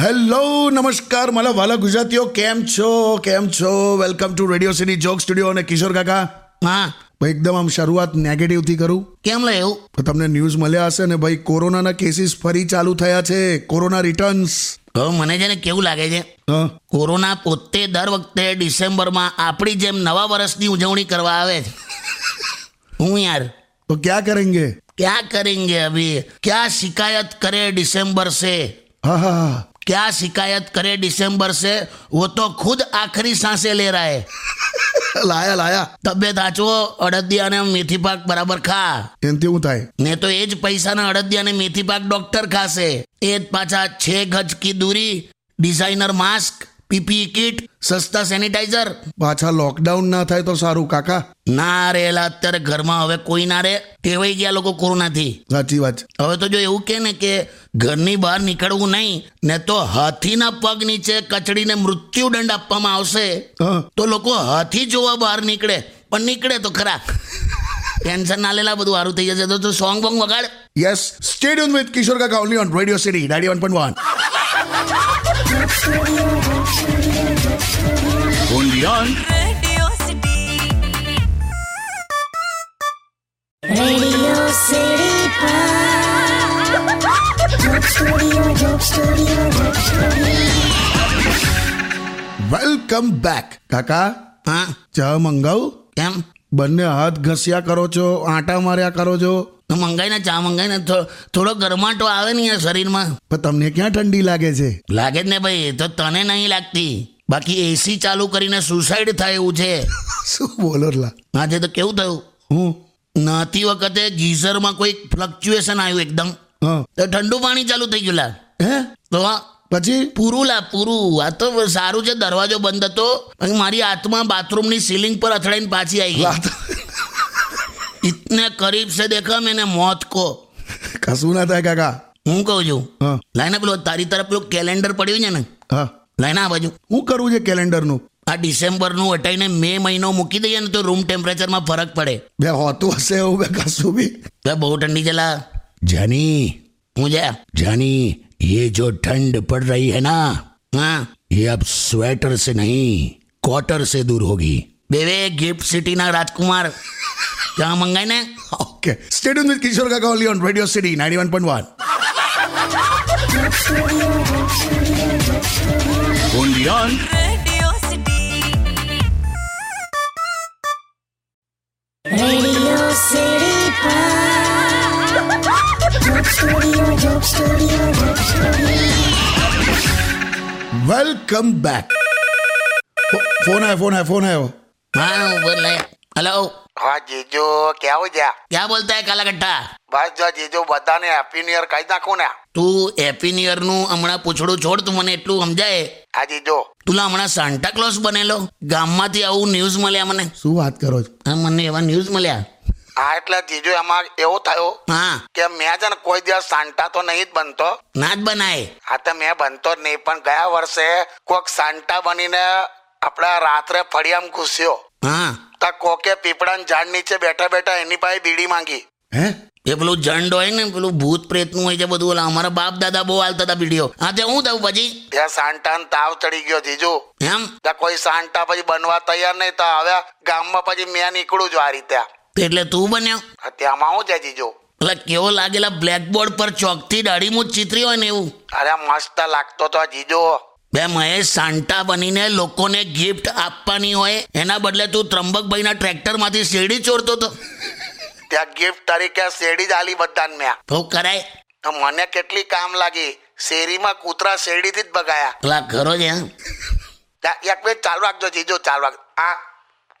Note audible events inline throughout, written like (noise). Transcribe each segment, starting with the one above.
Hello નમસ્કાર. મારા વાલા ગુજરાતીઓ કેમ છો? કેમ છો? Welcome to Radio City Joke Studio અને કિશોર કાકા. હા. ભાઈ એકદમ આમ શરૂઆત નેગેટિવથી કરું. કેમ લે એવું? તમને ન્યૂઝ મળ્યા હશે ને ભાઈ કોરોનાના કેસીસ ફરી ચાલુ થયા છે. કોરોના રિટર્ન્સ મને છે ને કેવું લાગે છે? કોરોના પોતે દર વખતે ડિસેમ્બરમાં આપણી જેમ નવા વર્ષની ઉજવણી કરવા આવે છે. (laughs) હું યાર. તો ક્યાં કરેંગે? क्या करेंगे अभी क्या शिकायत करे दिसंबर से હા હા હા क्या शिकायत करे दिसंबर से वो तो खुद आखिरी सांसें ले रहा है લાયા લાયા તબિયત આચવો અડદિયા અને મેથી પાક બરાબર ખા એનાથી શું થાય ને તો એ જ પૈસાના અડદિયા અને મેથી પાક ડોક્ટર ખાશે એ જ પાછા છ ગજ કી દૂરી ડિઝાઇનર માસ્ક પીપી કિટ સસ્તા સેનિટાઈઝર. પાછા લોકડાઉન ના થાય તો સારું કાકા. ના રહેલા અત્યારે ઘરમાં હવે કોઈ ના રહે ટેવાઈ ગયા લોકો કોરોનાથી. સાચી વાત હવે તો જો એવું કે ને કે ઘરની બહાર નીકળવું નહીં ને તો હાથીના પગ નીચે કચડીને મૃત્યુદંડ આપવામાં આવશે. તો લોકો હાથી જોવા બહાર નીકળે પણ નીકળે તો ખરા. (laughs) ટેન્શન ના લેલા બધું સારું થઈ જશે. તો તું સોંગ બોંગ વગાડ. યસ સ્ટેડિયમ વિથ કિશોર કાકા only on radio City ડાડી one point one only on Radio City. Radio City Pod. Joke Studio, Joke Studio, Joke Studio. Welcome back કાકા હા ચા મંગાવું કેમ બંને હાથ ઘસ્યા કરો છો આટા માર્યા કરો છો મંગાઈને ચા મંગાઈને થોડો ગરમાટો આવે ને યાર શરીરમાં. પણ તમને ક્યાં ઠંડી લાગે છે? લાગે જ ને ભાઈ તો તને નહીં લાગતી. બાકી એસી ચાલુ કરીને સુસાઇડ થાય એવું છે. (laughs) શું બોલો આજે તો કેવું થયું? હું? નાતી વખતે ગીઝરમાં કોઈ ફ્લક્ચ્યુએશન આવ્યું એકદમ. તો ઠંડુ પાણી ચાલુ થઈ ગયું લા. હે? તો પછી? પૂરું લા પૂરું. આ તો સારું છે દરવાજો બંધ હતો. અને મારી આત્મા બાથરૂમની સીલિંગ પર અથડાઈને પાછી આવી ગઈ. ઇતને કરીબ સે દેખા મેને મોત કો કશું ના થાય કાકા હું કહું છું હા લાઈને પેલો તારી તરફ પેલું કેલેન્ડર પડ્યું છે ને હા લાઈને આ બાજુ શું કરવું છે કેલેન્ડરનું આ ડિસેમ્બરનું હટાઈને મે મહિનો મૂકી દઈએ ને તો રૂમ ટેમ્પરેચરમાં ફરક પડે બે હોતું હશે એવું બે કશું બી તો બહુ ઠંડી ચલા जानी હું છે जानी ये जो ठंड पड़ रही है ना હા ये अब स्वेटर से नहीं क्वार्टर से दूर होगी બેવે ગિફ્ટ સિટીના રાજકુમાર ત્યાં મંગાઈ ને ઓકે સ્ટેડિયમ વિથ કિશોર કાકા only on Radio City ninety one point one only on Radio City. Radio City Pod. Joke Studio, Joke Studio, Joke Studio. Welcome back phone આવ્યો હા જીજુ કેવું છે ક્યાં બોલતા હે કાલા ગટ્ટા બસ જો જીજુ બધાને હેપી ન્યુ યર કહી નાખું ને. તું હેપી ન્યુ યરનું હમણાં પૂછડું છોડ તું મને એટલું સમજાય. હા જીજુ. તુલા હમણાં સાન્ટા ક્લોઝ બનેલો? ગામમાંથી આવું ન્યૂઝ મળ્યા મને. શું વાત કરો છો? હા મને એવા ન્યૂઝ મળ્યા. હા એટલે જીજુ એમાં એવું થયું હા. કે મેં છે ને કોઈ દિવસ સાંટા તો નહીં જ બનતો. ના જ બનાય. હા તો મેં બનતો જ નહીં પણ ગયા વર્ષે કોક સાંટા બનીને આપણા રાત્રે ફળિયામ ઘૂસ્યો. હા. તો કોકે પીપળાન ઝાડ નીચે બેઠા બેઠા એની પાસે બીડી માંગી. હે? એ પેલું જંડ હોય ને પેલું ભૂત પ્રેતનું હોય છે બધું ઓલા અમારા બાપ દાદા બહુ હાલતા હતા બીડીઓ. હા તે હું થયું પછી? ત્યાં સાંટાને તાવ ચડી ગયો જીજુ. એમ? ત્યાં કોઈ સાંટા પછી બનવા તૈયાર નહીં તો હવે ગામમાં પછી મેં નીકળું છું આ રીતે. એટલે તું બન્યો? હા, ત્યાંમાં શું છે જીજુ. એટલે કેવો લાગેલા બ્લેકબોર્ડ પર ચોકથી દાઢી મૂજ ચિત્રી હોય ને એવું? અરે મસ્ત લાગતો તો જીજુ. બે મહેશ સાન્ટા બનીને લોકોને ગિફ્ટ આપવાની હોય એના બદલે તું ત્રંબકભાઈના ટ્રેક્ટરમાંથી શેરડી ચોરતો હતો ત્યાં ગિફ્ટ તરીકે શેરડી જ આલી બધાને મેં. તો કરાય. તો મને કેટલી કામ લાગી? શેરીમાં કૂતરા શેરડીથી જ બગાયા પેલા ઘરો છે એમ ત્યાં એક મિનિટ ચાલુ રાખજો જીજો ચાલુ રાખ હા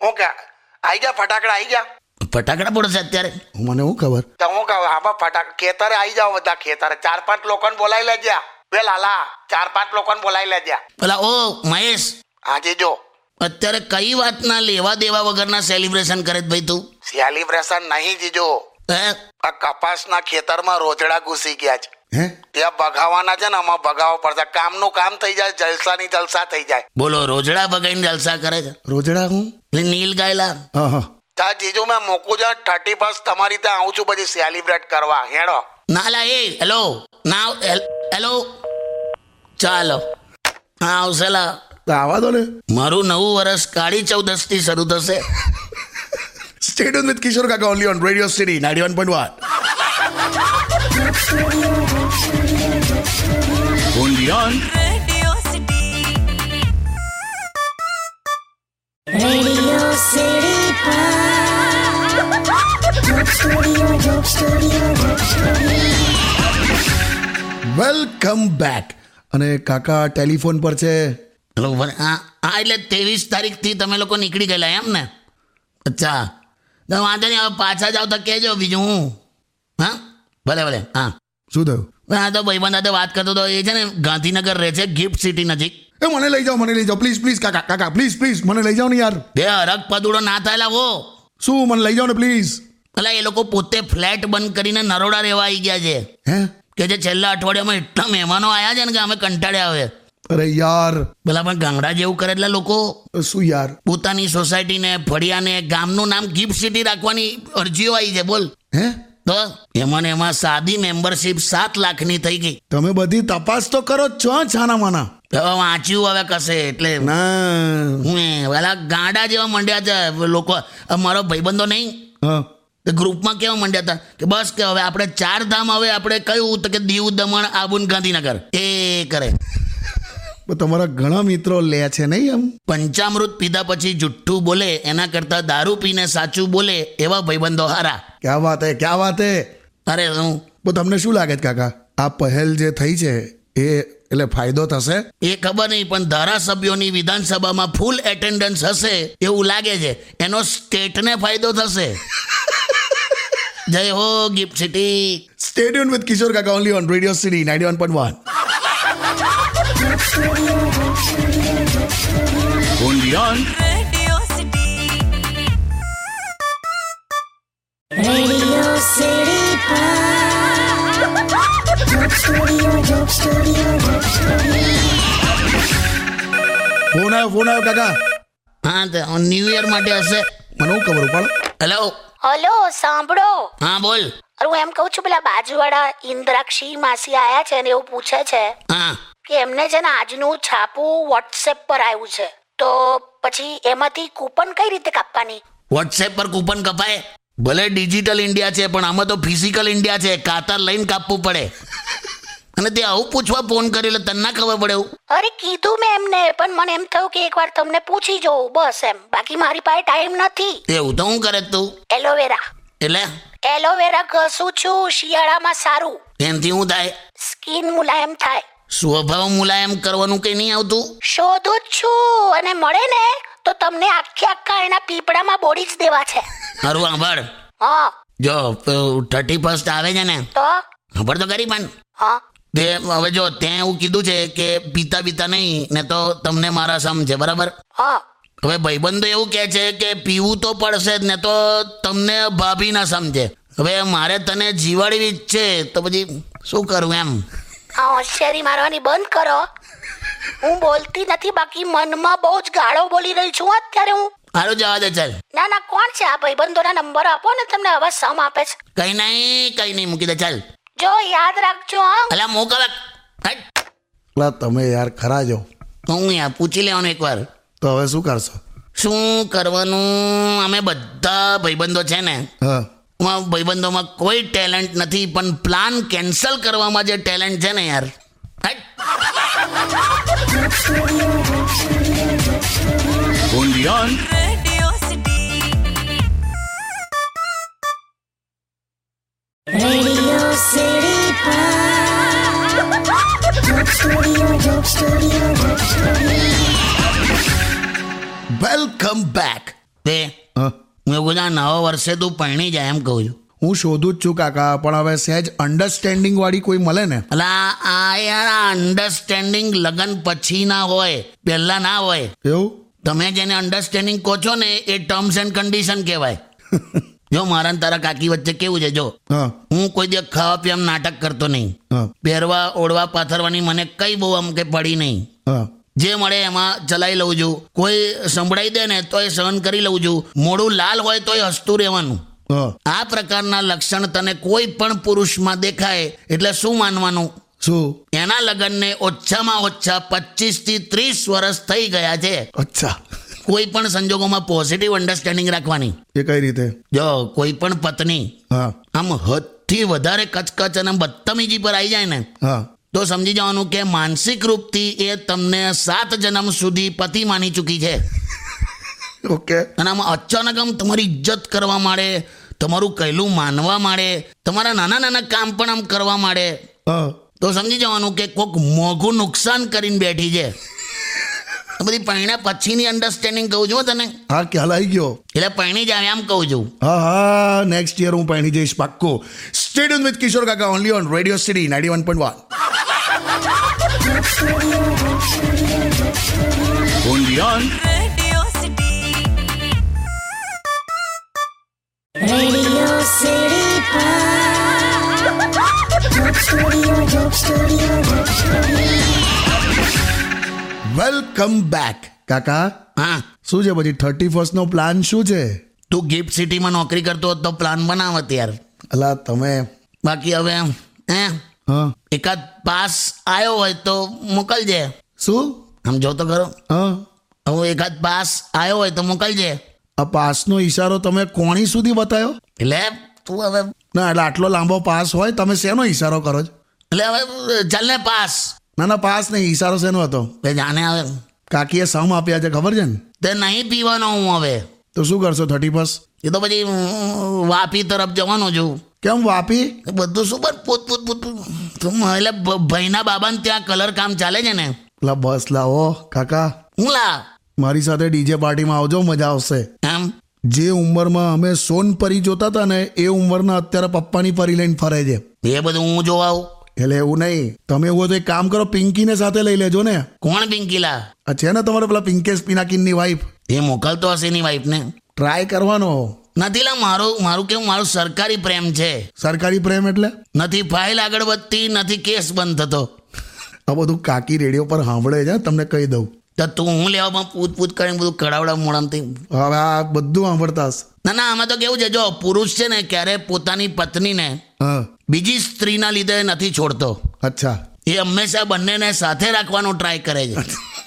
હું કે આવી ગયા ફટાકડા આવી ગયા? ફટાકડા પડશે અત્યારે. મને શું ખબર? તો હું કહું હા ફટાક ખેતરે આવી જાઓ બધા ખેતરે. ચાર પાંચ લોકોને બોલાવી લેજે બે લાલા ચાર પાંચ લોકોને બોલાવી લેજે. પેલા ઓ મહેશ. હા જો અત્યારે કઈ વાતના લેવા દેવા વગરના સેલિબ્રેશન કરે છે ભાઈ તું? સેલિબ્રેશન નહીં જીજો હે? આ કપાસના ખેતરમાં રોજડા ઘૂસી ગયા છે. ત્યાં બગાવવાના છે ને આમાં બગાવવા પડશે. કામનું કામ થઈ જાય જલસાની જલસા થઈ જાય. બોલો રોજડા ભગાઈને જલસા કરે છે? રોજડા હું? નીલ ગાયલા. હા હા. તા જીજુ મેં મોકું છે થર્ટી ફર્સ્ટ તમારી ત્યાં આવું છું પછી સેલિબ્રેટ કરવા. હેડો. ના લા એ હેલો ના હેલ- હેલો ચાલો. હા આવશે લા. તો આવા દો ને. મારું નવું વર્ષ કાળી ચૌદસથી શરૂ થશે. સ્ટેડિયમ વિથ કિશોર કાકા only on Radio City ninety one point one only on Radio City. Radio (laughs) welcome back. અને કાકા ટેલિફોન પર છે. હેલો આ હા એટલે ત્રેવીસ તારીખથી તમે લોકો નીકળી ગયેલા એમ ને? અચ્છા. તો વાંધો નહીં હવે પાછા જાવ તો કહેજો બીજું હું. હા? ભલે ભલે. હા. શું થયું? હા તો ભાઈબંધ સાથે વાત કરતો તો એ છે ને ગાંધીનગર રહે છે ગિફ્ટ સિટી નજીક. એ મને લઈ જાઓ મને લઈ જાઓ. પ્લીઝ પ્લીઝ કાકા કાકા પ્લીઝ પ્લીઝ મને લઈ જાઓ ને યાર. બે હરક પદુડો ના થયેલા હો. શું મને લઈ જાઓ ને પ્લીઝ એટલે એ લોકો પોતે ફ્લેટ બંધ કરીને નરોડા રહેવા આવી ગયા છે. હે? કે જે છેલ્લા અઠવાડિયામાં એટલા મહેમાનો આવ્યા છે ને કે અમે કંટાળ્યા હવે. અરે યાર. પેલા પણ ગાંગડા જેવું કરે એટલે લોકો શું યાર? પોતાની સોસાયટીને ફળિયાને ગામનું નામ ગિફ્ટ સિટી રાખવાની અરજીઓ આવી છે બોલ. હે? તો એમાં ને એમાં સાદી મેમ્બરશિપ સાત લાખની થઈ ગઈ. તમે બધી તપાસ તો કરો છો છાના માના હવે વાંચ્યું હવે કશે એટલે ના. હું પેલા ગાંડા જેવા મંડ્યા છે લોકો. મારો ભાઈબંધો નહીં. હા. તે ગ્રુપમાં કેવા મંડ્યા હતા? કે બસ કે હવે આપણે ચાર ધામ હવે આપણે કયું તો કે દીવ દમણ આબુન ગાંધીનગર. એ કરે. તમારા ઘણા મિત્રો લે છે નહીં એમ? પંચામૃત પીધા પછી જુઠ્ઠું બોલે એના કરતા દારૂ પીને સાચું બોલે એવા ભાઈબંધો હારા. ક્યાં વાત હે ક્યાં વાત હે? અરે હું તમને શું લાગે છે કાકા? આ પહેલ જે થઈ છે એ એટલે ફાયદો થશે? એ ખબર નહીં પણ ધારાસભ્યોની વિધાનસભામાં ફૂલ એટેન્ડન્સ હશે એવું લાગે છે. એનો સ્ટેટને ફાયદો થશે જય હો GIFT City stadium with Kishore કાકા only on Radio City ninety one point one only on Radio City. Radio City Joke Studio, Joke Studio, Joke Studio. Phone આવ્યો ફોન આવ્યો કાકા હા તે ન્યૂ યર માટે હશે મને હું ખબર પણ હેલો હલો સાંભળો. હા બોલ. અરે હું એમ કહું છું પેલા બાજુવાળા ઇન્દ્રાક્ષી માસી આયા છે ને એવું પૂછે છે હા. કે એમને છે ને આજનું છાપું વોટ્સએપ પર આવ્યું છે. તો પછી એમાંથી કૂપન કઈ રીતે કાપવાની? વોટ્સએપ પર કૂપન કપાય? ભલે ડિજિટલ ઇન્ડિયા છે પણ આમાં તો ફિઝિકલ ઇન્ડિયા છે. કાતર લઈને કાપવું પડે. અને તે આવું પૂછવા ફોન કરેલો તને ના ખબર પડે એવું? અરે કીધું મેં એમને પણ મને એમ થયું કે એકવાર તમને પૂછી જોઉં બસ એમ. બાકી મારી પાસે ટાઈમ નથી. એવું તો હું કરે તું? એલોવેરા એટલે? એલોવેરા ઘસું છું શિયાળામાં સારું. એનથી હું થાય? સ્કિન મુલાયમ થાય. સ્વભાવ મુલાયમ કરવાનું કઈ નહીં આવતું? શોધું જ છું અને મળે ને તો તમને આખે આખા એના પીપળામાં બોડી જ દેવા છે. મારું આંભળ હા. જો થર્ટી ફર્સ્ટ આવે છે ને? તો? ખબર તો કરી પણ. હા. તે હવે જો તે એવું કીધું છે કે પીતા પીતા નહીં ને તો તમને મારા સમ છે બરાબર? હા. હવે ભાઈબંધો એવું કહે છે કે પીવું તો પડશે જ ને તો તમને ભાભી ના સમજે હવે મારે તને જીવાડવી જ છે તો પછી શું કરું એમ? આ હોશિયારી મારવાની બંધ કરો. હું બોલતી નથી બાકી મનમાં બહુ જ ગાળો બોલી રહી છું અત્યારે હું. મારો જવા દે ચાલ. ના ના કોણ છે આ ભાઈબંધોના નંબર આપો ને તમને હવે સમ આપે છે. કઈ નહીં કઈ નહીં મૂકી દે ચાલ. જો યાદ રાખજો હા. અલા મૂક હવે હટ. તમે યાર ખરા જો હું યાર પૂછી લેવાનું એકવાર. તો હવે શું કરશો? શું કરવાનું? અમે બધા ભાઈબંધો છે ને હા. ભાઈબંધોમાં કોઈ ટેલેન્ટ નથી પણ પ્લાન કેન્સલ કરવામાં જે ટેલેન્ટ છે ને યાર. હટ. Radio City. વેલકમ બેક તે હું એવું કહું નવા વર્ષે તું પરણી જાય એમ કહું છું. હું શોધું જ છું કાકા પણ હવે સહેજ અન્ડરસ્ટેન્ડિંગ વાળી કોઈ મળે ને? અલા આ યાર આ અન્ડરસ્ટેન્ડિંગ લગન પછી ના હોય પહેલા ના હોય. એવું? તમે જેને અન્ડરસ્ટેન્ડિંગ કહો છો ને એ ટર્મ્સ એન્ડ કન્ડિશન કહેવાય. (laughs) જો મારા ને તારા કાકી વચ્ચે કેવું છે જો? હું. કોઈ દિવસ ખાવા પીવા નાટક કરતો નહીં. પહેરવા ઓળવા પાથરવાની મને કઈ બહુ આમ કે પડી નહીં. જે મળે એમાં ચલાવી લઉં છું. કોઈ સંભળાઈ દે ને તોય સહન કરી લઉં છું. મોડું લાલ હોય તોય હસતું રહેવાનું. આ પ્રકારના લક્ષણ તને કોઈ પણ પુરુષમાં દેખાય એટલે શું માનવાનું? શું? એના લગ્નને ઓછામાં ઓછા પચીસથી ત્રીસ વર્ષ થઈ ગયા છે. અચ્છા. કોઈ પણ સંજોગોમાં પોઝિટિવ અન્ડરસ્ટેન્ડિંગ રાખવાની. એ કઈ રીતે? જો કોઈ પણ પત્ની હા. આમ હદથી વધારે કચકચ અને બદતમીજી પર આવી જાય ને હા. તો સમજી જવાનું કે માનસિક રૂપથી એ તમને સાત જન્મ સુધી પતિ માની ચૂકી છે. (laughs) ઓકે. અને આમાં અચાનક આમ તમારી ઇજ્જત કરવા માંડે તમારું કહેલું માનવા માંડે તમારા નાના નાના કામ પણ આમ કરવા માંડે. હા. તો સમજી જવાનું કે કોઈક મોઘું નુકસાન કરીને બેઠી છે. બધી પૈણા પછીની અન્ડરસ્ટેન્ડિંગ કહું છું હો તને હા ખ્યાલ આવી ગયો એટલે પૈણી જ આવે આમ કહું છું હા હા નેક્સ્ટ યર હું પહેણી જઈશ પાક્કો સ્ટેડિયમ વિથ કિશોર કાકા only on Radio City ninety one point one only on Radio City. Radio City Pod. Joke Studio, Joke Studio, Joke Studio. Welcome back. કાકા હા. શું છે પછી થર્ટી ફર્સ્ટ નો પ્લાન શું છે? તું ગિફ્ટ સિટીમાં નોકરી કરતો હોત તો પ્લાન બનાવ યાર. અલા તમે. બાકી હવે હે? હા. એકાદ પાસ આવ્યો હોય તો મોકલજે. શું? આમ જો તો ખરો. હા. હવે એકાદ પાસ આવ્યો હોય તો મોકલજે. આ પાસનો ઈશારો તમે કોણી સુધી બતાવ્યો એટલે તું હવે ના એટલે આટલો લાંબો પાસ હોય તમે શેનો ઈશારો કરો છો? એટલે હવે ચાલ ને પાસ. ના ના પાસ નહીં ઈશારો શેનો હતો? તે જાણે આવે કાકીએ સમ આપ્યા છે ખબર છે ને? તે નહીં પીવાનો હું હવે. તો શું કરશો થર્ટી ફર્સ્ટ? એ તો પછી વાપી તરફ જવાનો છું. કેમ વાપી? બધું શું પણ પૂત પૂત પૂત. એટલે ભાઈના બાબાને ત્યાં કલર કામ ચાલે છે ને? લા બસ લાવો કાકા. હું લા? મારી સાથે ડીજે પાર્ટીમાં આવજો મજા આવશે. એમ? જે ઉંમરમાં અમે સોનપરી જોતા હતા ને એ ઉંમરના અત્યારે પપ્પાની પરી લઈને ફરે છે. એ બધું હું જોવા આવું. એટલે એવું નહીં. તમે એવું તો એક કામ કરો પિંકીને સાથે લઈ લેજો ને. કોણ પિંકીલા? આ છે ને તમારે પેલા પિંકેશ પિનાકીનની વાઈફ એ મોકલતો હશે એની વાઈફને ટ્રાય કરવાનો. નથી લા મારું મારું કેવું મારું સરકારી પ્રેમ છે. સરકારી પ્રેમ એટલે? નથી ફાઇલ આગળ વધતી નથી કેસ બંધ થતો. આ બધું કાકી રેડિયો પર સાંભળે છે તમને કહી દઉં. તો તું હું લેવામાં પૂત પૂત કરીને બધું કડાવડા મોડામથી હવે આ બધું સાંભળતા. ના ના આમાં તો કેવું છે જો પુરુષ છે ને ક્યારે પોતાની પત્નીને હા. બીજી સ્ત્રીના લીધે નથી છોડતો. અચ્છા. એ હંમેશા બંનેને સાથે રાખવાનો ટ્રાય કરે છે.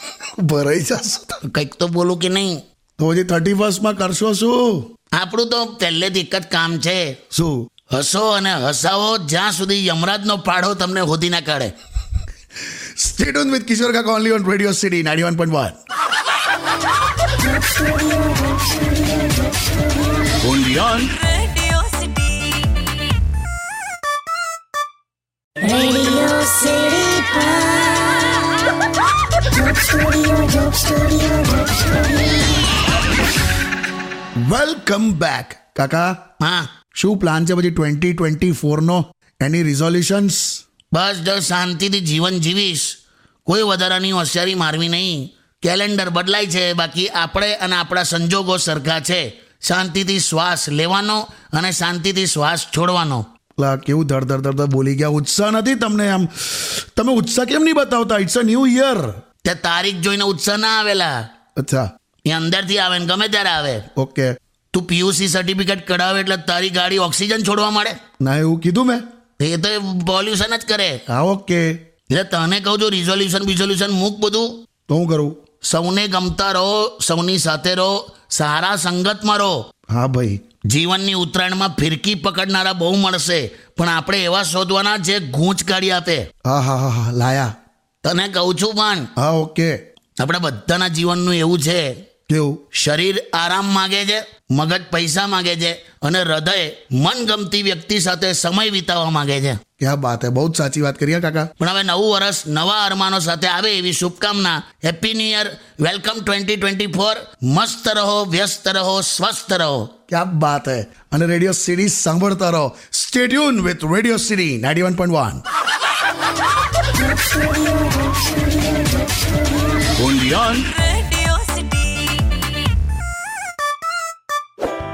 (laughs) ભરાઈ જશો કંઈક તો બોલું કે નહીં? તો હજી થર્ટી ફર્સ્ટમાં કરશો શું? આપણું તો પહેલેથી એક જ કામ છે. શું? હસો અને હસાવો જ્યાં સુધી યમરાજનો પાડો તમને હોદી ના કાઢે. સ્ટેટ ઓન વિથ કિશોર કાકા only on Radio City ninety one point one only on welcome back કાકા હા શું પ્લાન છે પછી ટ્વેન્ટી ટ્વેન્ટી ફોરનો એની રિઝોલ્યુશન્સ બસ, જો શાંતિથી જીવન જીવીશ. કોઈ વધારાની હોશિયારી મારવી નહીં. કેલેન્ડર બદલાય છે, બાકી આપણે અને આપણા સંજોગો સરખા છે. શાંતિથી શ્વાસ લેવાનો અને શાંતિથી શ્વાસ છોડવાનો. લા કેવું ધડ ધડ ધડ બોલી ગયા. ઉત્સાહ નથી તમને આમ. તમે ઉત્સાહ કેમ નહીં બતાવતા? ઇટ્સ અ ન્યૂ યર તે તારીખ જોઈને ઉત્સાહ ના આવેલા. અચ્છા. એ અંદરથી આવે ને ગમે ત્યારે આવે. ઓકે. તું પીયુસી સર્ટિફિકેટ કઢાવે એટલે તારી ગાડી ઓક્સિજન છોડવા મળે. ના એવું કીધું મેં. એ તો પોલ્યુશન જ કરે. હા ઓકે. એટલે તને કહું છું રિઝોલ્યુશન બિઝોલ્યુશન મૂક બધું. તો હું કરું? સૌને ગમતા રહો સૌની સાથે રહો સારા સંગતમાં રહો. હા ભાઈ. જીવનની ઉત્તરાયણમાં ફિરકી પકડનારા બહુ મળશે પણ આપણે એવા શોધવાના જે ગૂંચ કાઢી આપે. હા હા હા હા લાયા. તને કહું છું પણ હા ઓકે. આપણા બધાના જીવનનું એવું છે. કેવું? શરીર આરામ માગે છે મગજ પૈસા માગે છે અને હૃદય મનગમતી વ્યક્તિ સાથે સમય વિતાવવા માગે છે. ક્યાં વાત હે બહુ જ સાચી વાત કરીએ કાકા. પણ હવે નવું વર્ષ નવા અરમાનો સાથે આવે એવી શુભકામના. Happy new year welcome twenty twenty four મસ્ત રહો વ્યસ્ત રહો સ્વસ્થ રહો. ક્યાં વાત હે? અને રેડિયો સિટી સાંભળતા રહો. Stay tuned with Radio City ninety one point one Radio